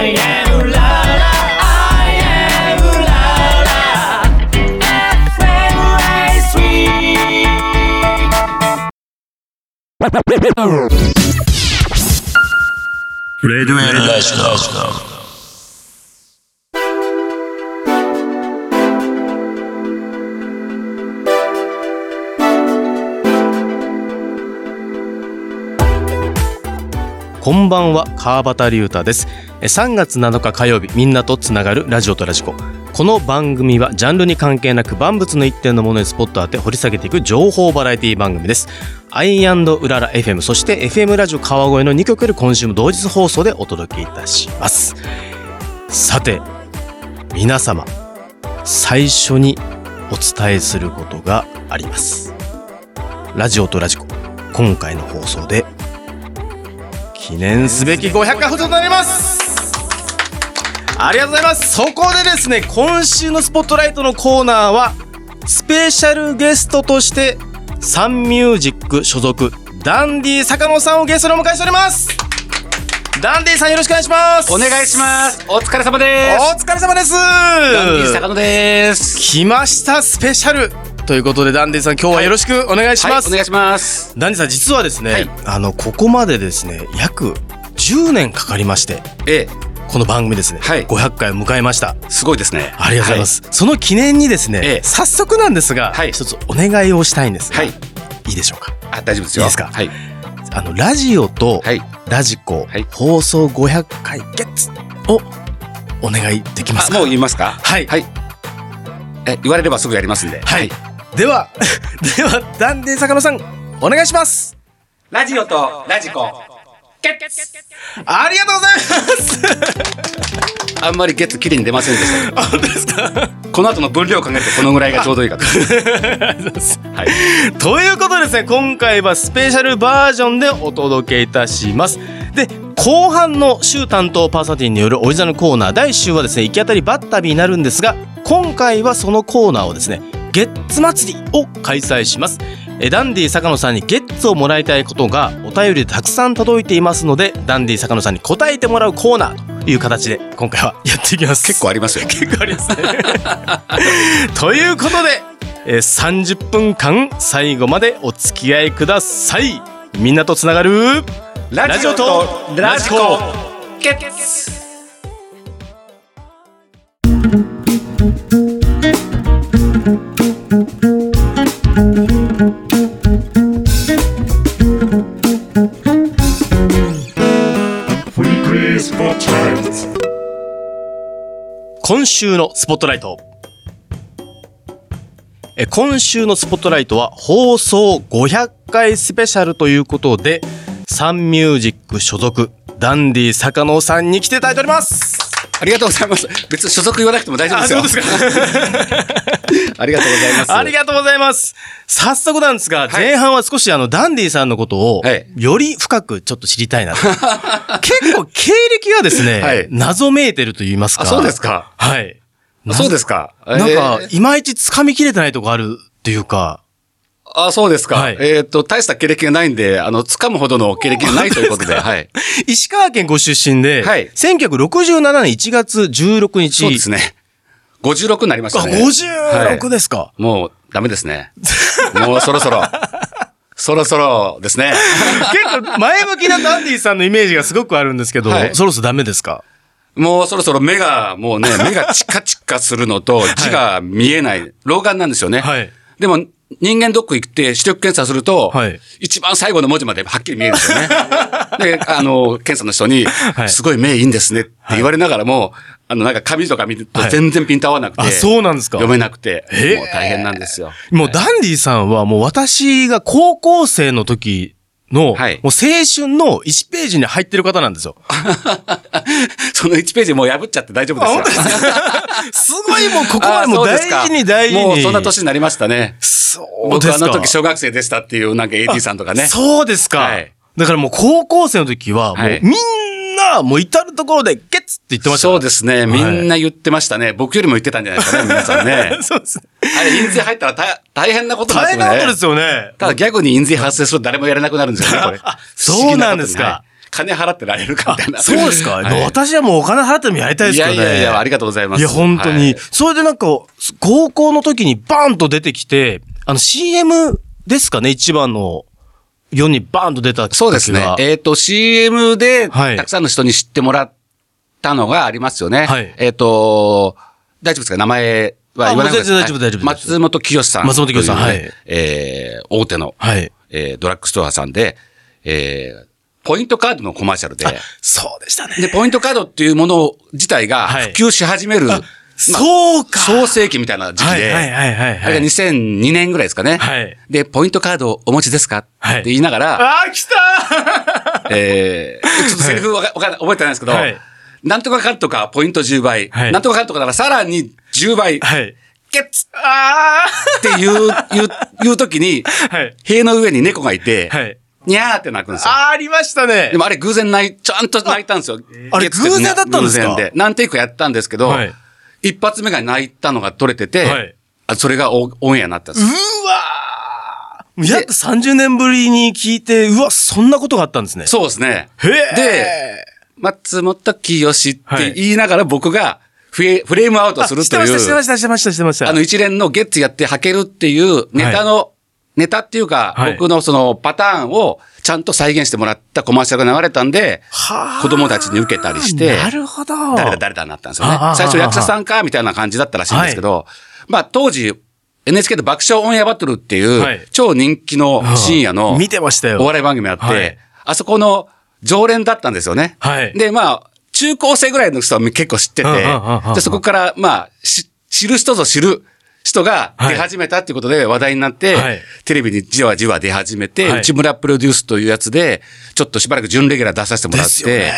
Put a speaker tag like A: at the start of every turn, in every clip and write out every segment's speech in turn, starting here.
A: I am ooh. I am ooh la
B: la. Sweet. Red Red Red
C: こんばんは川端龍太です。3月7日火曜日みんなとつながるラジオとラジコ。この番組はジャンルに関係なく万物の一点のものにスポット当て掘り下げていく情報バラエティ番組です。アイウララ FM そして FM ラジオ川越の2曲で今週も同日放送でお届けいたします。さて皆様最初にお伝えすることがあります。ラジオとラジコ今回の放送で記念すべき500回ほどとなります。ありがとうございます。そこでですね今週のスポットライトのコーナーはスペシャルゲストとしてサンミュージック所属ダンディ坂野さんをゲストにお迎えしております。ダンディさんよろしくお願いします。
D: お願いします。お疲れ様です。
C: お疲れ様です。
D: ダンディ坂野です。
C: 来ましたスペシャルということでダンディさん今日はよろしくお願いします、
D: はい、お願いします。
C: ダンディさん実はですね、
D: はい。
C: あのここまでですね約10年かかりまして
D: え
C: この番組ですね、
D: はい。
C: 500回を迎えました。
D: えすごいですね。
C: ありがとうございます、その記念にですね、
D: ええ。
C: 早速なんですが、
D: はい。
C: 一つお願いをしたいんですが、
D: はい。
C: いいでしょうか？
D: あ大丈夫ですよ。
C: いいですか？
D: はい。
C: あのラジオと
D: はい。
C: ラジコ、
D: はい。
C: 放送500回ゲッツをお願いできます
D: もう言いますか？
C: はい。
D: はい。え言われればすぐやりますんで。
C: はい、では ではダンディ坂野さんお願いします。
D: ラジオとラジコ。
C: ありがとうございます。
D: あんまりゲッツ綺麗に出ませんでした
C: あ本当ですか。
D: この後の分量を考えてこのぐらいがちょうどいいかと。はい。
C: ということでですね今回はスペシャルバージョンでお届けいたします。で後半の週担当パーソナリティによるオリジナルコーナー第1週はですね行き当たりバッタビになるんですが今回はそのコーナーをですねゲッツ祭りを開催しますえダンディ坂野さんにゲッツをもらいたいことがお便りでたくさん届いていますのでダンディ坂野さんに答えてもらうコーナーという形で今回はやっていきます
D: 結構ありますよ
C: 結構ありますね。ということで、えー、30分間最後までお付き合いください。みんなとつながるラジオとラジコ。
D: ゲッツ
C: 今週のスポットライト。え今週のスポットライトは放送500回スペシャルということで、サンミュージック所属ダンディ坂野さんに来ていただいております。
D: ありがとうございます別に所属言わなくても大丈夫ですよ
C: あそうですか。
D: ありがとうございます
C: ありがとうございます。早速なんですが、
D: い
C: 前半は少しあの、ダンディさんのことを
D: はい、
C: より深くちょっと知りたいなと。結構経歴がですね、
D: はい
C: 謎めいてると言いますか。
D: あそうですか
C: はい。
D: あそうですか
C: なんか
D: え、ー
C: いまいち掴みきれてないとこあるっていうか、
D: あ、そうですか。
C: はい
D: えっ、と、大した経歴がないんで、あの、掴むほどの経歴がないということで、はい。
C: 石川県ご出身で、
D: はい
C: 1967年1月16日。
D: そうですね。56になりまし
C: あ、
D: たね。
C: 56ですか。
D: もう、ダメですね。もう、そろそろ。そろそろですね。
C: 結構前向きなダンディさんのイメージがすごくあるんですけど、
D: はい
C: そろそろダメですか？
D: もうそろそろ目が、もうね、目がチカチカするのと、字が見えない。老眼なんですよね。
C: はい
D: でも、人間ドック行って視力検査すると、
C: はい
D: 一番最後の文字まではっきり見えるんですよね。で、あの、検査の人に、
C: い
D: すごい目いいんですねって言われながらも、あの、なんか紙とか見ると
C: はい
D: 全然ピント合わなくて、
C: あ、そうなんですか。
D: 読めなくて、
C: えー
D: もう大変なんですよ。
C: もうダンディさんはもう私が高校生の時の、
D: はい
C: もう青春の1ページに入ってる方なんですよ。
D: その1ページもう破っちゃって大丈夫ですよ。
C: すごいもうここまで
D: あ
C: もう大事に大事に。
D: もうそんな年になりましたね。
C: そうですか。
D: 僕あの時小学生でしたっていうなんか AD さんとかね。
C: そうですか。
D: はい
C: だからもう高校生の時は、もう
D: はい
C: みんな、もう至るところでゲッツって言ってました。
D: そうですね。みんな言ってましたね。僕よりも言ってたんじゃないですかね、皆さんね。
C: そうです。
D: あれ、印税入ったら大大変なことですよね。
C: なことですよね。
D: ただ逆に印税発生すると誰もやれなくなるんですよね、これ。
C: そうなんですか。
D: 金払ってられるかみたいな。
C: そうですか、
D: はい
C: 私はもうお金払ってもやりたいです
D: い
C: けどね。
D: やいやいや、ありがとうございます。
C: いや、本当に。
D: はい
C: それでなんか、高校の時にバーンと出てきて、あの CM ですかね、一番の世にバーンと出た
D: そうですね。えっ、と、CM で、
C: はい
D: たくさんの人に知ってもらったのがありますよね。
C: はい
D: えっ、と、大丈夫ですか？名前は言わない
C: あもう全然大丈夫大丈夫
D: はい松本清さん。
C: 松本清さんはい
D: えー大手の、
C: はい。
D: えードラッグストアさんで、えーポイントカードのコマーシャルで、
C: そうでしたね。
D: で、ポイントカードっていうもの自体が
C: はい
D: 普及し始める、まあ
C: そうか。
D: 創世期みたいな時期で、
C: はいはいはい。
D: あれが2002年ぐらいですかね。
C: はい
D: で、ポイントカードお持ちですか、
C: はい
D: って言いながら、
C: あー、来た
D: えー、ちょっとセリフわかわかんない覚えてないんですけど、
C: はい
D: なんとかかんとかポイント10倍、
C: はい
D: なんとかかんとかならさらに10倍、
C: はい。
D: ゲッツ
C: あ
D: っていう、いう、いう時に、
C: ーはい。
D: 塀の上に猫がいて、
C: はい。
D: にゃーって鳴くんですよ。
C: あー、ありましたね。
D: でもあれ偶然泣い、ちゃんと泣いたんですよ。
C: あれ偶然だったんですか
D: 偶然で。何テイクかやったんですけど、
C: はい
D: 一発目が泣いたのが取れてて、
C: はい
D: あそれがオオンエアになったんです
C: う。わーやっと30年ぶりに聞いて、うわ、そんなことがあったんですね。
D: そうですね。
C: へー
D: で、松本清って言いながら僕がフレフレームアウトするという、
C: してました、してました、してました、してました。
D: あの一連のゲッツやって履けるっていうネタの、ネタっていうか、
C: はい。
D: 僕のそのパターンをちゃんと再現してもらったコマーシャルが流れたんで、
C: はあ。
D: 子供たちに受けたりして、
C: なるほど。
D: 誰だ誰だになったんですよね。最初役者さんかみたいな感じだったらしいんですけど、まあ当時 NHK で爆笑オンエアバトルっていう、
C: はい。
D: 超人気の深夜の
C: 見てましたよ。
D: お笑い番組あって、
C: はい。
D: あそこの常連だったんですよね。
C: はい。
D: で、まあ、中高生ぐらいの人は結構知ってて、でそこから、まあ、し知る人ぞ知る人が出始めたっていうことで話題になって、
C: はい。
D: テレビにじわじわ出始めて、
C: はい。
D: 内村プロデュースというやつで、ちょっとしばらく準レギュラー出させてもらって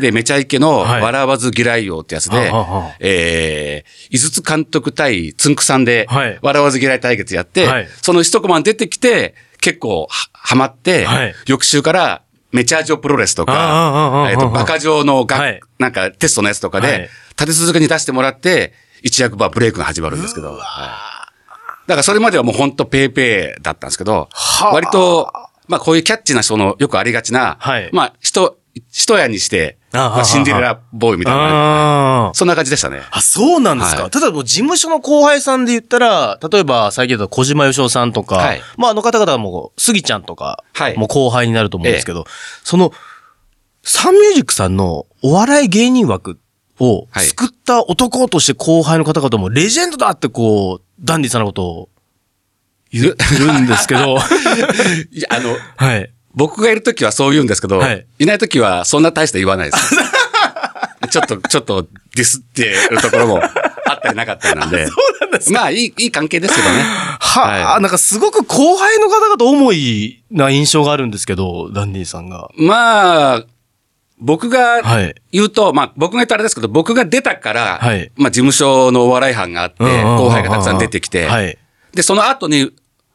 C: で
D: めちゃイケの
C: はい。
D: 笑わず嫌いよってやつで、
C: はあはあはあ。
D: えー、井筒監督対つんくさんで
C: はい、
D: 笑わず嫌い対決やって、
C: はい。
D: その一コマに出てきて、結構ははまって、
C: はい。
D: 翌週から、めちゃジョプロレスとか、えっと、バカ状のが、
C: はい。
D: なんかテストのやつとかで、
C: はい。
D: 立て続けに出してもらって、一役場ブレイクが始まるんですけど。はい。だからそれまではもうほんとペーペーだったんですけど、
C: はあ。
D: 割と、まあこういうキャッチーな人のよくありがちな、
C: はい。
D: まあ人、一夜にして、まあシンデレラボーイみたいな、そんな感じでしたね。
C: あ、そうなんですか。
D: はい。
C: ただもう事務所の後輩さんで言ったら、例えば最近だと小島よしおさんとか、
D: はい。
C: まああの方々も、スギちゃんとか
D: はい、
C: もう後輩になると思うんですけど、その、サンミュージックさんのお笑い芸人枠を
D: はい
C: 救った男として後輩の方々もレジェンドだってこう、ダンディさんのことを言ってるんですけど、
D: いや、あの、
C: はい。
D: 僕がいるときはそう言うんですけど、
C: はい
D: い、ないときはそんな大して言わないです。ちょっと、ちょっとディスってるところもあったりなかったりなんで。まあ、いい、いい関係ですけどね。
C: はあ、
D: はい
C: なんかすごく後輩の方々重いな印象があるんですけど、ダンディさんが。
D: まあ、僕が
C: はい。
D: 言うと、まあ僕が言うとあれですけど、僕が出たから、
C: はい
D: まあ事務所のお笑い班があって、後輩がたくさん出てきて、
C: はい。
D: で、その後に、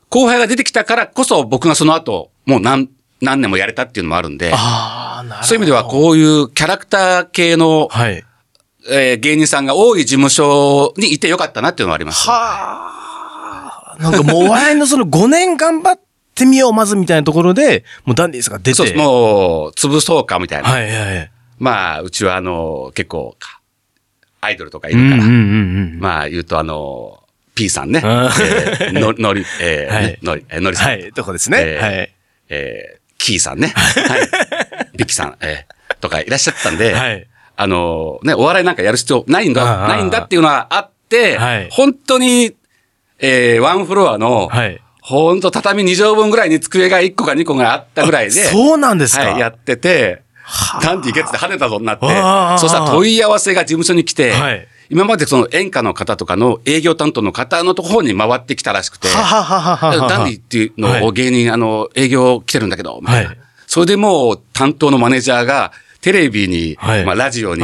D: 後輩が出てきたからこそ僕がその後、もう何、何年もやれたっていうのもあるんで。そういう意味ではこういうキャラクター系の、
C: はい。
D: えー芸人さんが多い事務所にいてよかったなっていうのはあります。
C: はあ。なんかもうお笑いのその5年頑張ってみよう、まずみたいなところで、もうダンディさんが出て。
D: そう。もう、潰そうかみたいな。
C: はいはいはい。
D: まあ、うちはあの、結構、アイドルとかいるから、
C: うんうんうんうん。
D: まあ言うとあの、P さんね、え
C: あ
D: ー の、のり、えー
C: はい
D: のり、えーのりさん。
C: はい、とこですね。
D: えー
C: はい。
D: えーキーさんね。はい。ビッキさん、えーとかいらっしゃったんで、
C: はい。
D: あのね、お笑いなんかやる必要ないん
C: あ
D: だ、
C: あ
D: ないんだっていうのはあって、
C: はい
D: 本当に、えーワンフロアの、
C: はい。
D: 本当畳2畳分ぐらいに机が1個か2個があったぐらいで、
C: そうなんですか。
D: はい、やってて、ダンディゲッツで跳ねたぞになって。そしたら問い合わせが事務所に来て、
C: はい。
D: 今までその演歌の方とかの営業担当の方のところに回ってきたらしくて、
C: はははははは。
D: ダンディっていうの
C: はい
D: を芸人、あの、営業来てるんだけど、みたいな。
C: はい。
D: それでもう担当のマネージャーが、テレビに、
C: はい。
D: まあラジオに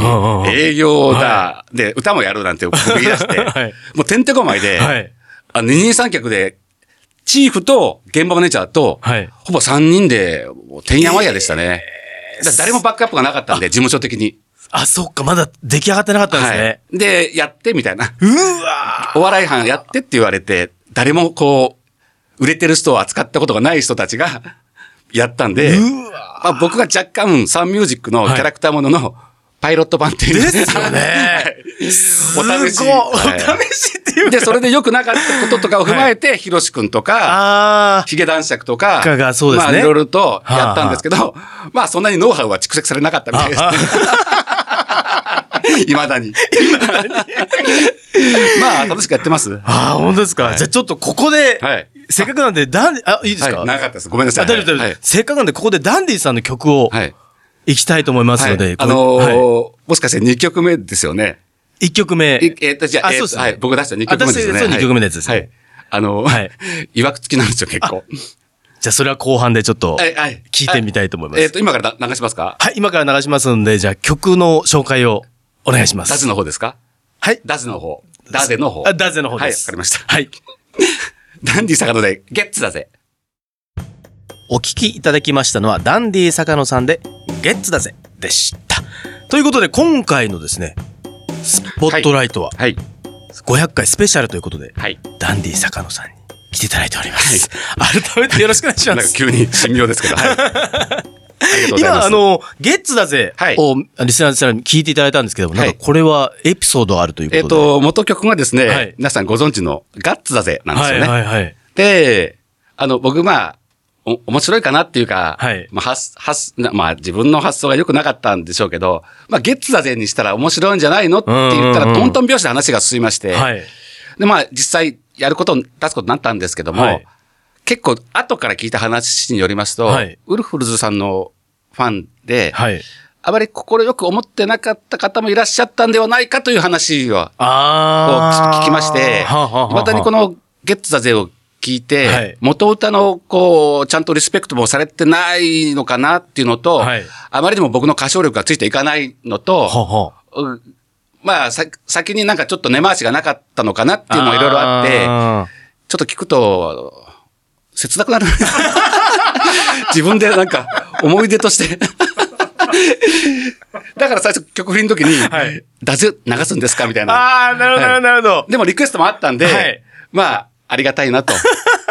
D: 営業だ、
C: は
D: で、歌もやるなんて僕言い出して、
C: はい。
D: もうてんてこまいで、
C: はい。
D: あの二人三脚で、チーフと現場マネージャーと、
C: はい
D: ほぼ三人で、てんやわんやでしたね。だから誰もバックアップがなかったんで、事務所的に。
C: あ、そっか、まだ出来上がってなかったんですね。
D: はい。で、やって、みたいな。
C: うわ
D: お笑い班やってって言われて、誰もこう、売れてる人を扱ったことがない人たちが、やったんで、まあ、僕が若干サンミュージックのキャラクターもののパイロット版っていう。
C: ですよね
D: お試し。
C: お試しっていう
D: で、それで良くなかったこととかを踏まえて、ひろしくんとか、
C: あ
D: ヒゲ男爵とか、
C: かがそうですね
D: まあ、いろいろとやったんですけど、まあ、そんなにノウハウは蓄積されなかったみたいです。いま だに。まあ、楽しくやってます。は
C: あ。ああ、本当ですか？
D: はい
C: じゃあちょっとここで、
D: い。
C: せっかくなんで、ダンディ、あ、いいですか、
D: はい、長かったです。ごめんなさい。
C: あ大丈夫、大丈夫、
D: はい
C: せっかくなんで、ここでダンディさんの曲を
D: はい。
C: 行きたいと思いますので、
D: はいあのー
C: はい
D: もしかして2曲目ですよね。
C: 1曲目。
D: いえっと、じゃあ、
C: あそうですね
D: えっとはい、僕出した2曲目ですね。
C: そう
D: はい
C: 二曲目のやつですね
D: はい。あの
C: はい
D: ー、いわくつきなんですよ、結構。
C: じゃあそれは後半でちょっと
D: はいはい
C: 聞いてみたいと思います。
D: えっと、今から流しますか？
C: はい、今から流しますので、じゃあ曲の紹介をお願いします。
D: ダズの方ですか？
C: はい。
D: ダズの方。ダゼの方。
C: あダゼの方です。
D: はいわかりました
C: はい。
D: ダンディ坂野で、ゲッツだぜ。
C: お聞きいただきましたのは、ダンディ坂野さんで、ゲッツだぜでした。ということで、今回のですね、スポットライトは
D: はい。
C: 500回スペシャルということで、
D: はい。
C: ダンディ坂野さんに来ていただいております。改めてよろしくお願いします。
D: なんか急に神妙ですけど。はい。
C: 今、
D: す。
C: あ、の、ゲッツだぜ
D: はい
C: をリスナーさんに聞いていただいたんですけども、
D: はい
C: なんかこれはエピソードあるということで。
D: えっ、と、元曲がですね、
C: はい
D: 皆さんご存知のガッツだぜなんです
C: はい
D: よね。
C: はいはい。
D: で、あの、僕、まあ、お、面白いかなっていうか、
C: はい
D: まあ、発、発、なまあ、自分の発想が良くなかったんでしょうけど、まあ、ゲッツだぜにしたら面白いんじゃないのって言ったら、トントン拍子で話が進みまして、
C: はい。
D: で、まあ、実際、やること、出すことになったんですけども、
C: はい
D: 結構、後から聞いた話によりますと、
C: はい
D: ウルフルズさんのファンで、
C: はい。
D: あまり心よく思ってなかった方もいらっしゃったんではないかという話は、を。聞きまして、
C: はあはあは
D: またにこのゲッツだぜを聞いて、
C: はい
D: 元歌のこう、ちゃんとリスペクトもされてないのかなっていうのと、
C: はい
D: あまりにも僕の歌唱力がついていかないのと、
C: はは
D: うまあさ、先になんかちょっと根回しがなかったのかなっていうのもいろいろあって、
C: あ
D: ちょっと聞くと、切なくなる。自分でなんか思い出として。だから最初曲振りの時に、
C: はい
D: だぜ流すんですかみたい
C: ー
D: な。
C: あー、なるほど、なるほどなるほど。
D: でもリクエストもあったんで、
C: はい
D: まあ、ありがたいなと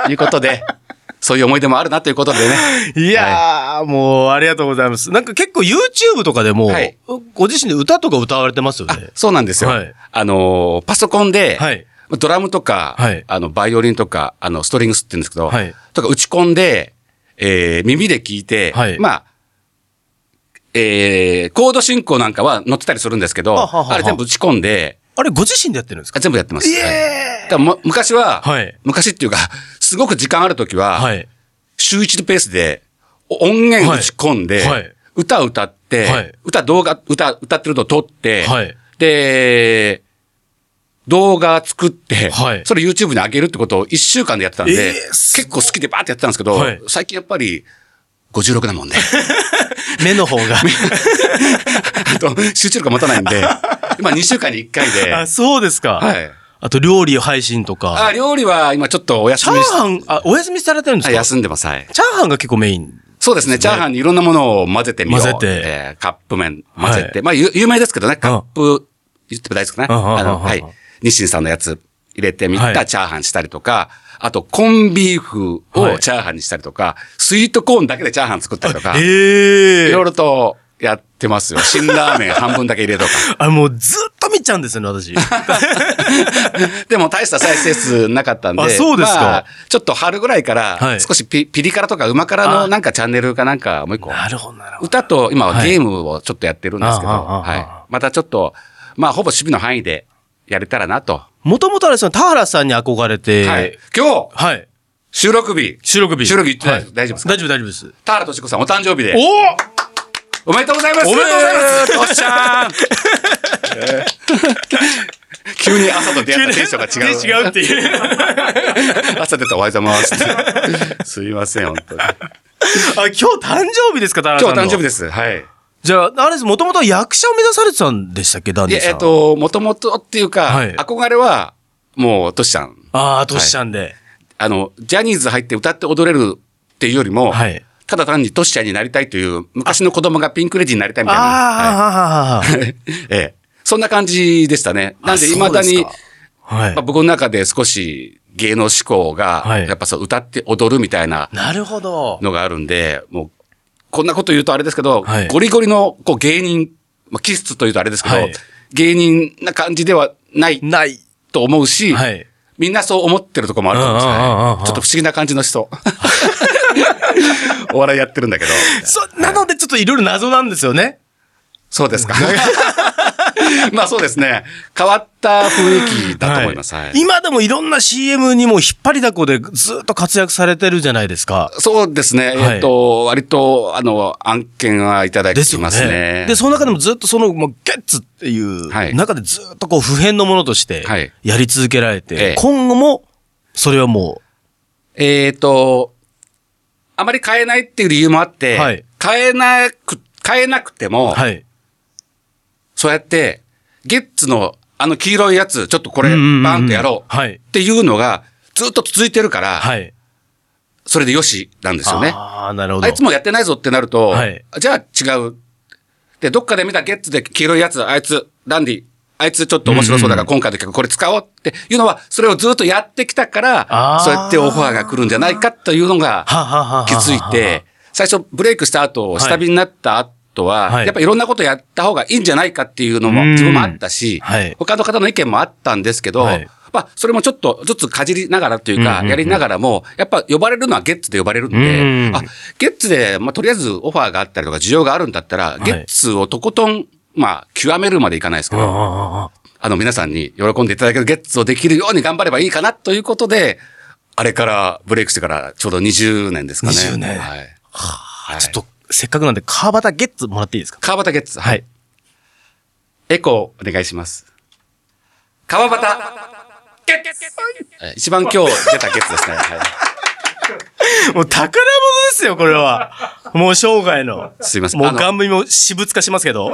D: いうことで、そういう思い出もあるなということでね。
C: いやー、もう、ありがとうございます。なんか結構 YouTube とかでも、
D: はい
C: ご自身で歌とか歌われてますよ
D: あ
C: ね。
D: そうなんですよ。
C: はい
D: あのー、パソコンで、
C: はい
D: ドラムとか、
C: はい
D: あの、バイオリンとか、あの、ストリングスって言うんですけど、
C: はい
D: とか打ち込んで、えー耳で聞いて、
C: はい
D: まあ、えーコード進行なんかは載ってたりするんですけど、
C: はははは
D: あれ全部打ち込んで、
C: あれ、ご自身でやってるんですか？
D: あ全部やってます。
C: え
D: はい
C: え
D: だも昔は、
C: はい。
D: 昔っていうか、すごく時間あるときは、
C: はい。
D: 週一のペースでお音源打ち込んで、
C: はい。はい。
D: 歌歌って、
C: はい。
D: 歌動画、歌、歌ってるのを撮って、
C: はい。
D: で、動画作って、
C: はい。
D: それ YouTube に上げるってことを1週間でやってたんで、
C: えーす
D: 結構好きでバーってやってたんですけど、
C: はい。
D: 最近やっぱり56なもんで、
C: 目の方が。
D: あと集中力が持たないんで、今2週間に1回で、
C: あ、そうですか。
D: はい。
C: あと、料理配信とか。
D: あ、料理は今ちょっとお休
C: チャーハン、あ、お休みされてるんです
D: あ
C: か
D: 休んでます。はい。
C: チャーハンが結構メイン。
D: そうですね。チャーハンにいろんなものを混ぜてみよう。
C: 混ぜて
D: えーカップ麺混ぜて。
C: はい
D: まあ、ゆ有名ですけどね。カップ、言っても大丈夫ですかね？
C: うんうんうんうん
D: あの、はい。日清さんのやつ入れてみ
C: はい
D: たチャーハンしたりとか、あと、コンビーフ
C: はい
D: をチャーハンにしたりとか、スイートコーンだけでチャーハン作ったりとか、
C: え
D: い
C: え
D: ろいろとやってますよ。辛ラーメン 半分だけ入れとか。
C: あ、もうずっと見ちゃうんですよね、私。
D: でも大した再生数なかったんで。
C: あそうですか
D: まあちょっと春ぐらいから、
C: はい
D: 少しピピリ辛とか旨辛のなんかチャンネルかなんかもう一個。
C: なるほど、なるほど。
D: 歌と今は
C: はい
D: ゲームをちょっとやってるんですけど、はい。またちょっと、まあほぼ守備の範囲でやれたらなと。
C: もともとあれですよ、田原さんに憧れて、
D: はい。今日、
C: はい。
D: 収録日、
C: 収録日。
D: 収録日
C: はい
D: 大丈夫ですか？
C: 大丈夫、大丈夫です。
D: 田原俊子さんお誕生日で。
C: お
D: おめでとうございます
C: おめでとうございます
D: おっしゃーえー急に朝と出会ったテンションが違う。
C: 違うっていう。
D: 朝出たおはようございます。すいません、本当に。
C: あ、今日誕生日ですか、田原さんの。
D: 今日誕生日です。はい。
C: じゃあ、あれです、もともと役者を目指されてたんでしたっけ、ダンディさん。
D: えっ、と、もともとっていうか、
C: はい
D: 憧れは、もう、トシちゃん。
C: ああ、トシちゃんで。
D: あの、ジャニーズ入って歌って踊れるっていうよりも、
C: はい。
D: ただ単にトシちゃんになりたいという、昔の子供がピンクレディになりたいみたいな。はいええ。そんな感じでしたね。なんで、
C: あ
D: 未だに
C: はい
D: まあ、僕の中で少し芸能志向が、
C: はい
D: やっぱそう歌って踊るみたいな
C: なるほど。
D: のがあるんで、もう、こんなこと言うとあれですけど、
C: はい
D: ゴリゴリのこう芸人、まあ、気質というとあれですけど、
C: はい
D: 芸人な感じではない
C: ない。
D: と思うし、
C: はい。
D: みんなそう思ってるところもあると思うんですね。ちょっと不思議な感じの人。お笑いやってるんだけど。
C: そ、なのでちょっといろいろ謎なんですよね。
D: そうですか。まあそうですね。変わった雰囲気だと思います。はい
C: 今でもいろんな CM にも引っ張りだこでずっと活躍されてるじゃないですか。
D: そうですね。
C: はい
D: えっと、割と、あの、案件はいただ
C: ですよ
D: きますね。
C: ね。で、その中でもずっとその、もう、ゲッツっていう
D: はい
C: 中でずっとこう、普遍のものとして
D: はい、
C: やり続けられて、
D: ええ
C: 今後も、それはも
D: えっと、あまり変えないっていう理由もあって、
C: はい
D: 変えなく、変えなくて
C: う、
D: も、
C: はい。
D: そうやって、ゲッツのあの黄色いやつ、ちょっとこれ、バーンとやろう。
C: はい。
D: っていうのが、ずっと続いてるから、
C: はい。
D: それでよしなんですよね。
C: ああ、なるほど。
D: あいつもやってないぞってなると、
C: はい
D: じゃあ違う。で、どっかで見たゲッツで黄色いやつ、あいつ、ダンディ、あいつちょっと面白そうだから今回の曲これ使おうっていうのは、それをずっとやってきたからそうやってオファーが来るんじゃないかというのが気づいて、最初ブレイクした後、
C: い。
D: 下火になった後は、
C: はい。
D: やっぱいろんなことやった方がいいんじゃないかっていうのも
C: うん。
D: 自分もあったし、
C: はい。
D: 他の方の意見もあったんですけど、
C: はい。
D: まあ、それもちょっとずつかじりながらというか、やりながらも、やっぱ呼ばれるのはゲッツで呼ばれるんで、
C: うん
D: あ、ゲッツで、まあ、とりあえずオファーがあったりとか需要があるんだったら、
C: い。
D: ゲッツをとことん、まあ、極めるまでいかないですけど、
C: あ
D: の、皆さんに喜んでいただけるゲッツをできるように頑張ればいいかなということで、あれから、ブレイクしてからちょうど20年ですかね。
C: 20年
D: はい。
C: あちょっと、せっかくなんで、川端ゲッツもらっていいですか？
D: 川端ゲッツ。
C: はい。
D: エコーお願いします。川端ゲッツはい一番今日出たゲッツですね。はい。
C: もう宝物ですよ、これは。もう生涯の。
D: すいません
C: もうガン見も私物化しますけど。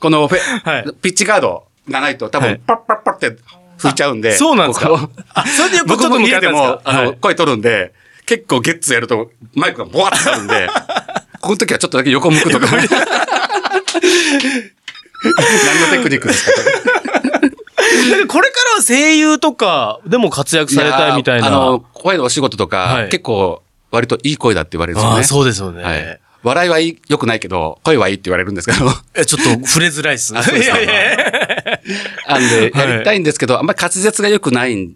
D: このフェ、
C: はい
D: ピッチガードがないと多
C: はい
D: 分パッパッパッって吹いちゃうんで。
C: そうなんですか？あ、それで
D: 僕も
C: 向かってます
D: 家でも、あの、
C: はい
D: 声取るんで、結構ゲッツやるとマイクがボワッとなるんで、この時はちょっとだけ横向くとか。何のテクニックですか？
C: でこれからは声優とかでも活躍されたいみたいな。
D: あの、声のお仕事とか、
C: はい
D: 結構割といい声だって言われるんですよね。
C: ああそうですよね。
D: はい。笑いはいい、良くないけど、声はいいって言われるんですけど。
C: え、ちょっと触れづらいっす。
D: あそうですか
C: いやいや
D: あんで、
C: はい
D: やりたいんですけど、あんまり滑舌が良くないん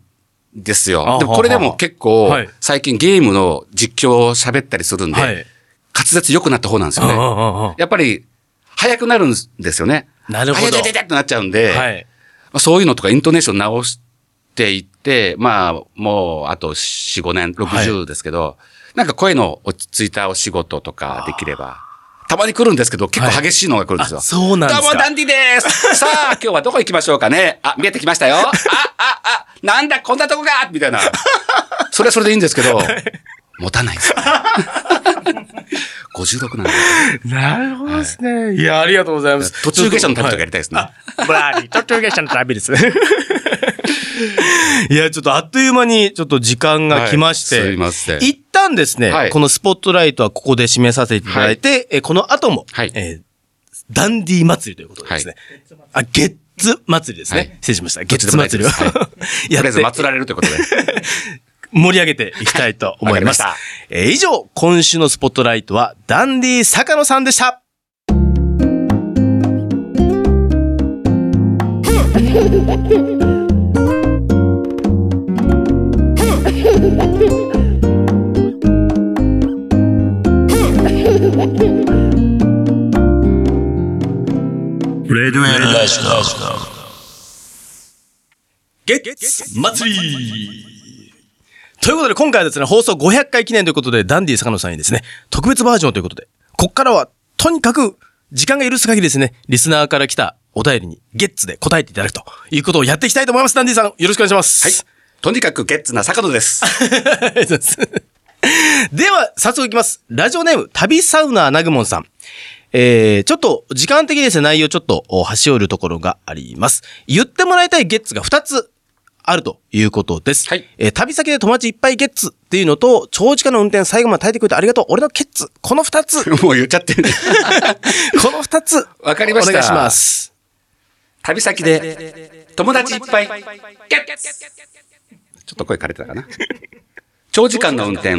D: です
C: あ
D: よ。でもこれでも結構
C: はい、
D: 最近ゲームの実況を喋ったりするんで、
C: はい。
D: 滑舌良くなった方なんですよね。やっぱり、早くなるんですよね。
C: なるほど
D: 早いってなっちゃうんで、
C: はい。
D: まあそういうのとかイントネーション直していって、まあ、もう、あと4、5年、60ですけど、なんか声の落ち着いたお仕事とかできれば、たまに来るんですけど、結構激しいのが来るんですよ。
C: あそうなんですか
D: どうも、ダンディです さあ、今日はどこ行きましょうかねあ、見えてきましたよあ、あ、あ、なんだ、こんなとこがみたいな。それはそれでいいんですけど、持たないんですよ。56なんで。
C: なるほどですね。いや、ありがとうございます。
D: 途中下車の旅とかやりたいですね。
C: ブラリー、途中下車の旅です。いや、ちょっとあっという間にちょっと時間が来まして、
D: はいすいません
C: 一旦ですね、
D: はい
C: このスポットライトはここで締めさせていただいて、えこの後も、
D: はい
C: えーダンディ祭りということでですね。あ、ゲッツ祭りですね。
D: はい
C: 失礼しました。ゲッツ祭り
D: はい とり
C: や
D: あえず
C: って
D: 祀られるということで。
C: 盛り上げていきたいと思います。
D: はいわか
C: えー以上、今週のスポットライトはダンディ坂野さんでした。
B: レデュエルラジ
C: ゲッツ祭りということで、今回はですね、放送500回記念ということで、ダンディ坂野さんにですね、特別バージョンということで、こっからは、とにかく、時間が許す限りですね、リスナーから来たお便りに、ゲッツで答えていただくということをやっていきたいと思います。ダンディさん、よろしくお願いします。
D: はい。とにかくゲッツな坂野です。
C: では、早速いきます。ラジオネーム、旅サウナーナグモンさん。えー、ちょっと、時間的にですね、内容ちょっと、お端折るところがあります。言ってもらいたいゲッツが2つあるということです。
D: はい
C: えー旅先で友達いっぱいゲッツっていうのと、長時間の運転最後まで耐えてくれてありがとう。俺のケッツ。この2つ。
D: もう言っちゃってる。
C: この2つ。
D: わかりました
C: お願いします。
D: 旅先で友達いっぱい。ゲッちょっと声枯れてたかな。長時間の運転、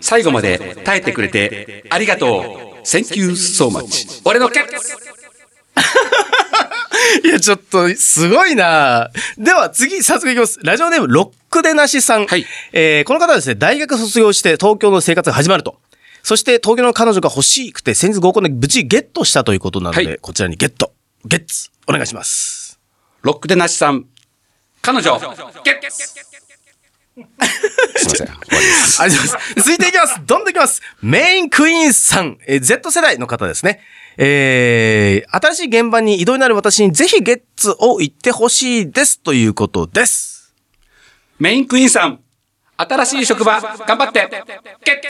D: 最後まで耐えてくれてありがとう。Thank you so much. 俺のケッ
C: いや、ちょっと、すごいなでは、次、早速いきます。ラジオネーム、ロックでなしさん。
D: はい
C: えーこの方はですね、大学卒業して東京の生活が始まると。そして、東京の彼女が欲しくて、先日合コンで無事ゲットしたということなので、
D: はい
C: こちらにゲット、ゲッツ、お願いします。
D: ロックでなしさん。彼女、ゲッ すいません。終わりです。
C: ありがとうございます。続いていきます。どんどんいきます。メインクイーンさん、えー Z 世代の方ですね。えー、新しい現場に移動になる私にぜひゲッツを言ってほしいです。ということです。
D: メインクイーンさん。新しい職場、頑張って。ゲ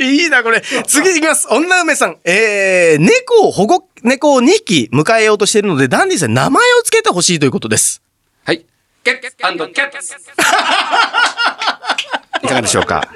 D: ッ
C: いいな、これ。次いきます。女梅さん。えー、猫を保護、猫を2匹迎えようとしているので、ダンディさんに名前を付けてほしいということです。
D: はい。ゲッツキャッツ。いかがでしょうか？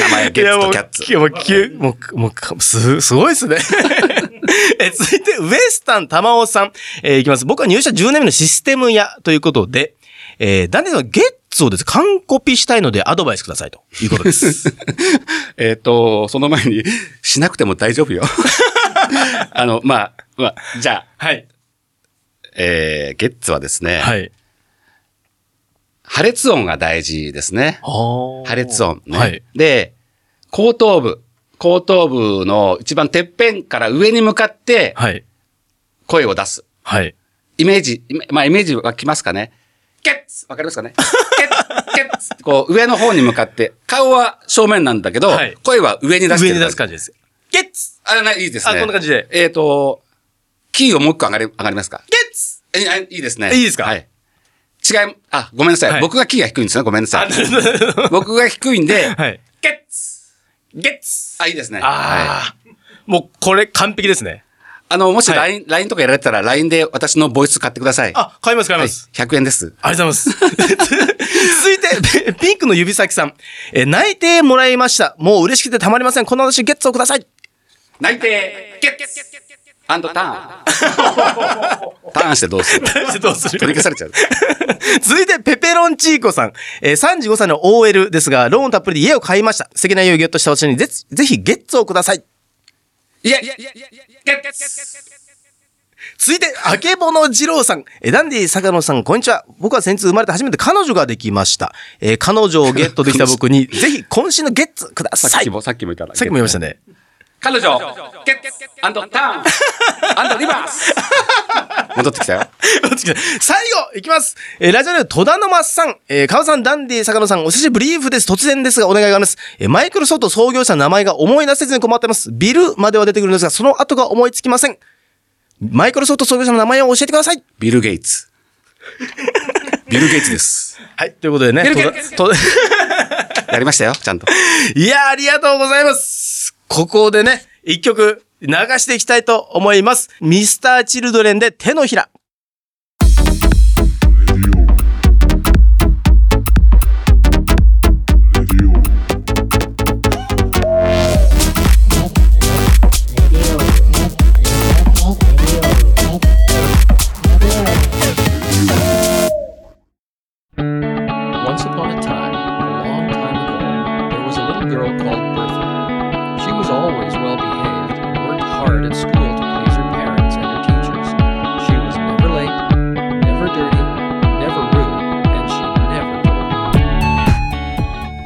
D: 名前ゲッツとキャッツ。
C: いやもう、きゅもう、もうか、す、すごいですね。え続いて、ウエスタン玉尾さん。えーいきます。僕は入社10年目のシステム屋ということで、えー、ダンディさんはゲッツをですね、完コピしたいのでアドバイスくださいということです。
D: えっと、その前に、しなくても大丈夫よ。あの、まあ、まあ、じゃあ、
C: はい。
D: えー、ゲッツはですね、
C: はい。
D: 破裂音が大事ですね。破
C: 破
D: 裂音ね。
C: はい。
D: で、後頭部。後頭部の一番てっぺんから上に向かって
C: はい。
D: 声を出す。
C: はい。
D: イメージ、まあイメージ湧きますかね。ゲッツわかりますかね?ゲッツゲッツこう上の方に向かって、顔は正面なんだけど、
C: はい
D: 声は上に出してる。
C: 上に出す感じです。ゲッツ
D: あ、ないいですね。
C: あこんな感じで
D: えっ、と、キーをもう一個上がり、上がりますか?
C: ゲッツ
D: え、あいいですね。
C: いいですか？
D: はい。違い、あ、ごめんなさい。
C: はい
D: 僕がキーが低いんですね。ごめんなさい。
C: は
D: 僕が低いんで、
C: い。
D: ゲッツ
C: ゲッツ
D: あ、いいですね。はい。
C: ああ、もうこれ完璧ですね。
D: あの、もし
C: はい
D: LINE、LINE とかやられたら LINE で私のボイス買ってください。
C: あ、買います買い
D: はい。
C: ます。
D: 100円です。
C: ありがとうございます。続いて、ピンクの指先さん。えー内定もらいました。もう嬉しくてたまりません。この私ゲッツをください。
D: 内定ゲッツアンドターン。ターンしてどうする？
C: どうする？
D: 取り消されちゃう。
C: 続いて、ペペロンチーコさん。えー35歳の OL ですが、ローンたっぷりで家を買いました。素敵な家をゲットした私にぜぜひゲッツをください。
D: いえ、ゲッツ
C: 続いて、あけぼの二郎さん。えーダンディ坂野さん、こんにちは。僕は先日生まれて初めて彼女ができました。えー彼女をゲットできた僕に、ぜひ今週のゲッツください。
D: さっきも、さっきも言ったら。
C: さっきも言いましたね。
D: 彼女、ゲッツアンドターンアンドリバース戻ってきたよ。
C: 最後、いきます。えーラジオネーム、戸田のまさん。えー、川さん、ダンディ、坂野さん、お久しぶりーフです。突然ですが、お願いがあります。えーマイクロソフト創業者の名前が思い出せずに困ってます。ビルまでは出てくるんですが、その後が思いつきません。マイクロソフト創業者の名前を教えてください。
D: ビル・ゲイツ。ビル・ゲイツです。
C: はい、ということでね。
D: やりましたよ、ちゃんと。
C: いやー、ありがとうございます。ここでね、一曲流していきたいと思います。ミスターチルドレンで手のひら。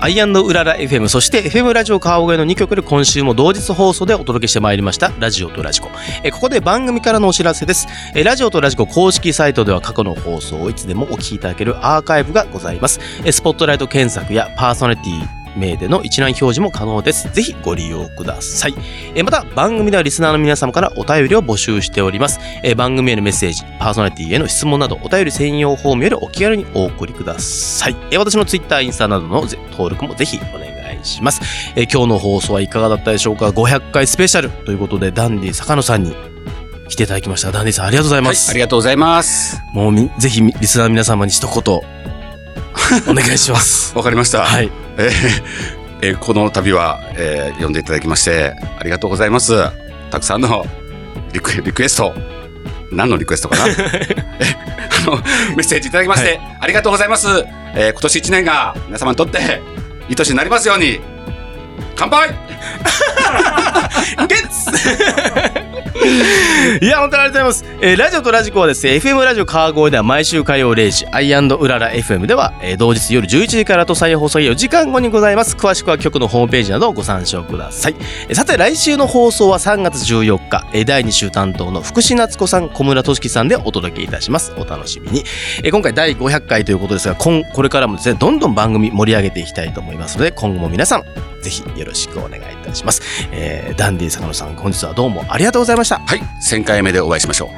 C: アイアンドウララ FM そして FM ラジオ川越の2曲で今週も同日放送でお届けしてまいりましたラジオとラジコ。えここで番組からのお知らせです。えラジオとラジコ公式サイトでは過去の放送をいつでもお聞きいただけるアーカイブがございます。えスポットライト検索やパーソナリティ名での一覧表示も可能です。ぜひご利用ください。えーまた、番組ではリスナーの皆様からお便りを募集しております。えー番組へのメッセージ、パーソナリティへの質問など、お便り専用フォームよりお気軽にお送りください。えー私のツイッター、インスタなどのぜ登録もぜひお願いします。えー今日の放送はいかがだったでしょうか ?500 回スペシャルということで、ダンディ坂野さんに来ていただきました。ダンディさんありがとうござい
D: はい、
C: ます。
D: ありがとうございます。
C: もうみぜひリスナーの皆様に一言、お願いします。
D: わかりました。
C: はい。
D: えー えーこの度は、えー呼んでいただきまして、ありがとうございます。たくさんのリクリクエスト、何のリクエストかな？えあの、メッセージいただきまして、ありがとうございます。えー今年1年が皆様にとって、いい年になりますように、乾杯
C: ゲッツ いや、本当にありがとうございます。えーラジオとラジコはですね、FM ラジオ川越では毎週火曜0時、アイうらら FM では、えー同日夜11時からと再放送4時間後にございます。詳しくは局のホームページなどをご参照ください。えーさて、来週の放送は3月14日、第2週担当の福士夏子さん、小村俊樹さんでお届けいたします。お楽しみに。えー今回第500回ということですが、今これからもですね、どんどん番組盛り上げていきたいと思いますので、今後も皆さん、ぜひよろしくお願いいたします。えーダンディ坂野さん、本日はどうもありがとうございました。
D: はい、1000回目でお会いしましょう。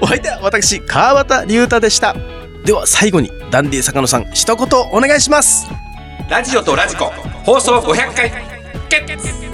C: お相手は私、川端龍太でした。では最後に、ダンディ坂野さん、一言お願いします。
D: ラジオとラジコ、放送500回、決